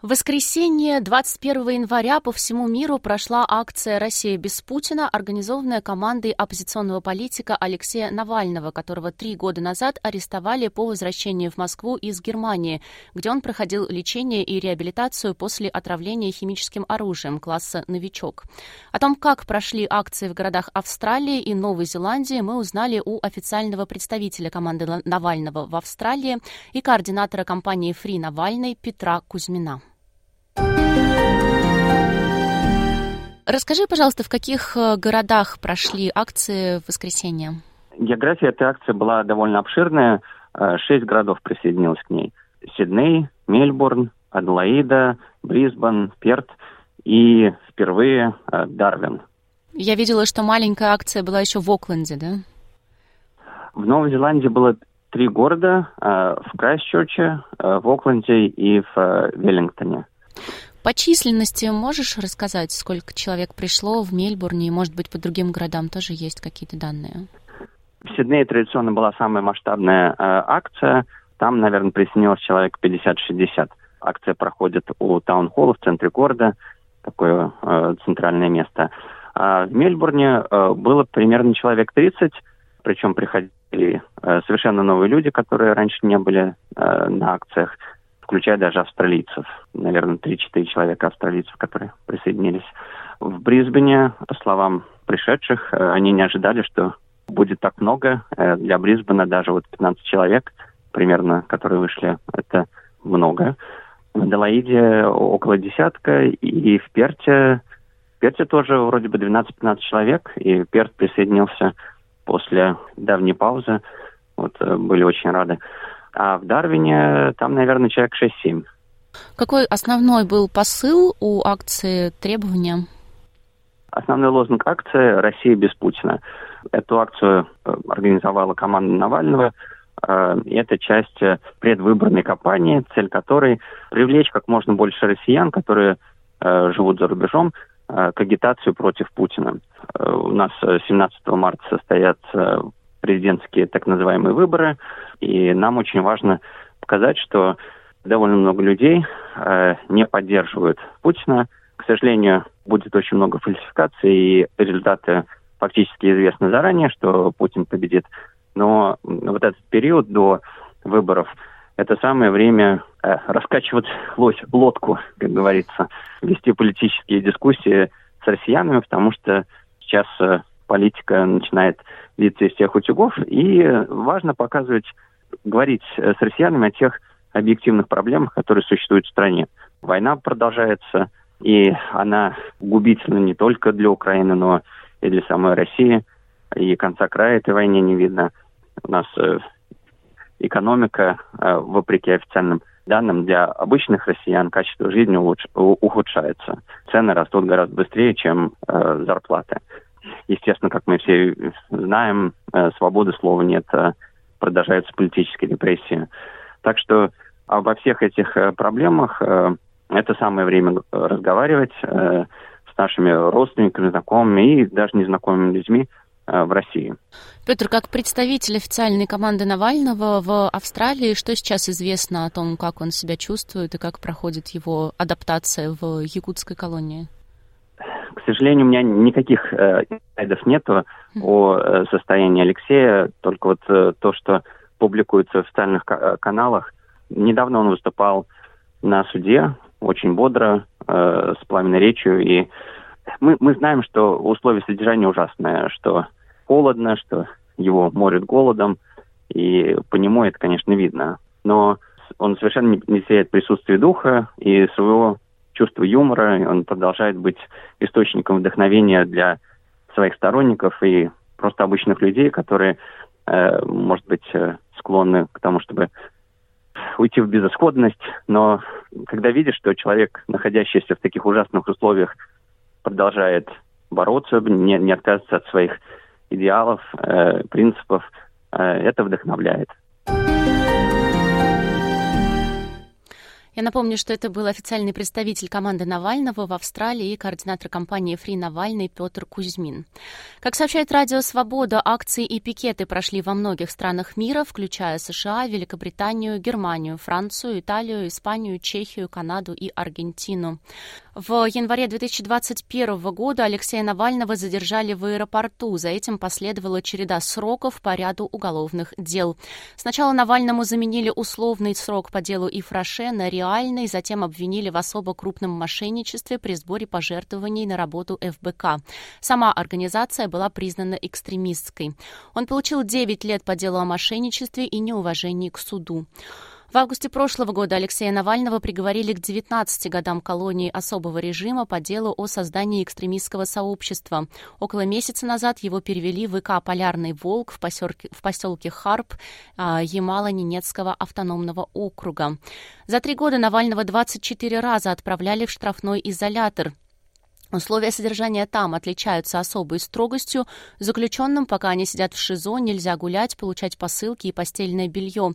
В воскресенье 21 января по всему миру прошла акция «Россия без Путина», организованная командой оппозиционного политика Алексея Навального, которого три года назад арестовали по возвращению в Москву из Германии, где он проходил лечение и реабилитацию после отравления химическим оружием класса «Новичок». О том, как прошли акции в городах Австралии и Новой Зеландии, мы узнали у официального представителя команды Навального в Австралии и координатора компании «Фри Навальный» Петра Кузьмина. Расскажи, пожалуйста, в каких э, городах прошли акции в воскресенье? География этой акции была довольно обширная. Э, шесть городов присоединилось к ней. Сидней, Мельбурн, Адлаида, Брисбен, Перт и впервые э, Дарвин. Я видела, что маленькая акция была еще в Окленде, да? В Новой Зеландии было три города в Крайстчерче, в Окленде и в Веллингтоне. По численности можешь рассказать, сколько человек пришло в Мельбурне и, может быть, по другим городам тоже есть какие-то данные? В Сиднее традиционно была самая масштабная э, акция. Там, наверное, присоединилось человек 50-60. Акция проходит у таунхолла в центре города, такое э, центральное место. А в Мельбурне э, было примерно человек 30, причем приходили э, совершенно новые люди, которые раньше не были э, на акциях включая даже австралийцев. Наверное, 3-4 человека австралийцев, которые присоединились. В Брисбене, по словам пришедших, э, они не ожидали, что будет так много. Э, для Брисбена даже вот 15 человек примерно, которые вышли, это много. В Аделаиде около десятка, и в Перте, в Перте тоже вроде бы 12-15 человек, и Перт присоединился после давней паузы. Вот э, были очень рады. А в Дарвине там, наверное, человек 6-7. Какой основной был посыл у акции требования? Основной лозунг акции «Россия без Путина». Эту акцию э, организовала команда Навального. Э, и это часть э, предвыборной кампании, цель которой привлечь как можно больше россиян, которые живут за рубежом, к агитацию против Путина. У нас 17 марта состоятся президентские так называемые выборы, и нам очень важно показать, что довольно много людей э, не поддерживают Путина. К сожалению, будет очень много фальсификаций, и результаты фактически известны заранее, что Путин победит. Но вот этот период до выборов это самое время э, раскачивать лодку, как говорится, вести политические дискуссии с россиянами, потому что сейчас э, политика начинает литься из тех утюгов, и важно показывать, говорить с россиянами о тех объективных проблемах, которые существуют в стране. Война продолжается, и она губительна не только для Украины, но и для самой России. И конца края этой войне не видно. У нас э, экономика, э, вопреки официальным данным, для обычных россиян качество жизни ухудшается. Цены растут гораздо быстрее, чем э, зарплаты. Естественно, как мы все знаем, э, свободы слова нет, э, продолжаются политические репрессии. Так что обо всех этих э, проблемах это самое время разговаривать с нашими родственниками, знакомыми и даже незнакомыми людьми в России. Петр, как представитель официальной команды Навального в Австралии, что сейчас известно о том, как он себя чувствует и как проходит его адаптация в якутской колонии? К сожалению, у меня никаких э, инсайдов нету о э, состоянии Алексея, только вот э, то, что публикуется в социальных э, каналах. Недавно он выступал на суде, очень бодро, э, с пламенной речью, и мы, мы знаем, что условия содержания ужасные, что холодно, что его морят голодом, и по нему это, конечно, видно. Но он совершенно не теряет присутствие духа и своего чувство юмора, он продолжает быть источником вдохновения для своих сторонников и просто обычных людей, которые, э, может быть, э, склонны к тому, чтобы уйти в безысходность, но когда видишь, что человек, находящийся в таких ужасных условиях, продолжает бороться, не, не отказываться от своих идеалов, э, принципов, э, это вдохновляет. Я напомню, что это был официальный представитель команды Навального в Австралии и координатор кампании «Фри Навальный» Петр Кузьмин. Как сообщает Радио Свобода, акции и пикеты прошли во многих странах мира, включая США, Великобританию, Германию, Францию, Италию, Испанию, Чехию, Канаду и Аргентину. В январе 2021 года Алексея Навального задержали в аэропорту. За этим последовала череда сроков по ряду уголовных дел. Сначала Навальному заменили условный срок по делу Ифраше на реальный, затем обвинили в особо крупном мошенничестве при сборе пожертвований на работу ФБК. Сама организация была признана экстремистской. Он получил 9 лет по делу о мошенничестве и неуважении к суду. В августе прошлого года Алексея Навального приговорили к 19 годам колонии особого режима по делу о создании экстремистского сообщества. Около месяца назад его перевели в ИК «Полярный волк» в поселке, в поселке Харп а, Ямало-Ненецкого автономного округа. За три года Навального 24 раза отправляли в штрафной изолятор – Условия содержания там отличаются особой строгостью. Заключенным, пока они сидят в ШИЗО, нельзя гулять, получать посылки и постельное белье.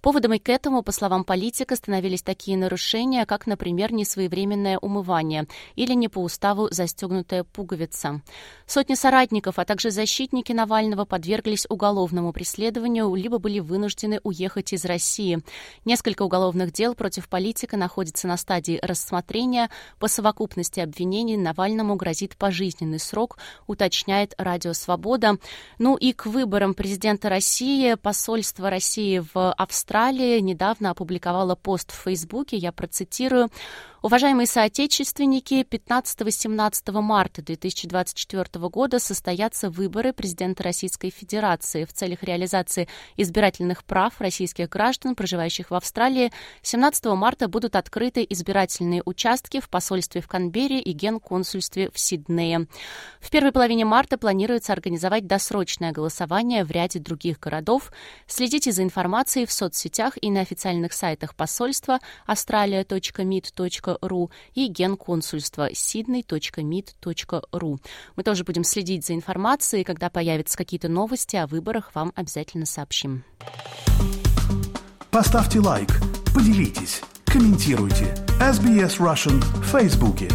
Поводом и к этому, по словам политика, становились такие нарушения, как, например, несвоевременное умывание или не по уставу застегнутая пуговица. Сотни соратников, а также защитники Навального подверглись уголовному преследованию, либо были вынуждены уехать из России. Несколько уголовных дел против политика находятся на стадии рассмотрения. По совокупности обвинений Навальному грозит пожизненный срок, уточняет Радио Свобода. Ну и к выборам президента России посольство России в Австралии недавно опубликовала пост в Фейсбуке, я процитирую. Уважаемые соотечественники, 15-17 марта 2024 года состоятся выборы президента Российской Федерации в целях реализации избирательных прав российских граждан, проживающих в Австралии. 17 марта будут открыты избирательные участки в посольстве в Канберре и генконсульстве в Сиднее. В первой половине марта планируется организовать досрочное голосование в ряде других городов. Следите за информацией в соцсетях и на официальных сайтах посольства australia.mit.ru sydney.ru и генконсульство sydney.mit.ru. Мы тоже будем следить за информацией, когда появятся какие-то новости о выборах, вам обязательно сообщим. Поставьте лайк, поделитесь, комментируйте. SBS Russian в Фейсбуке.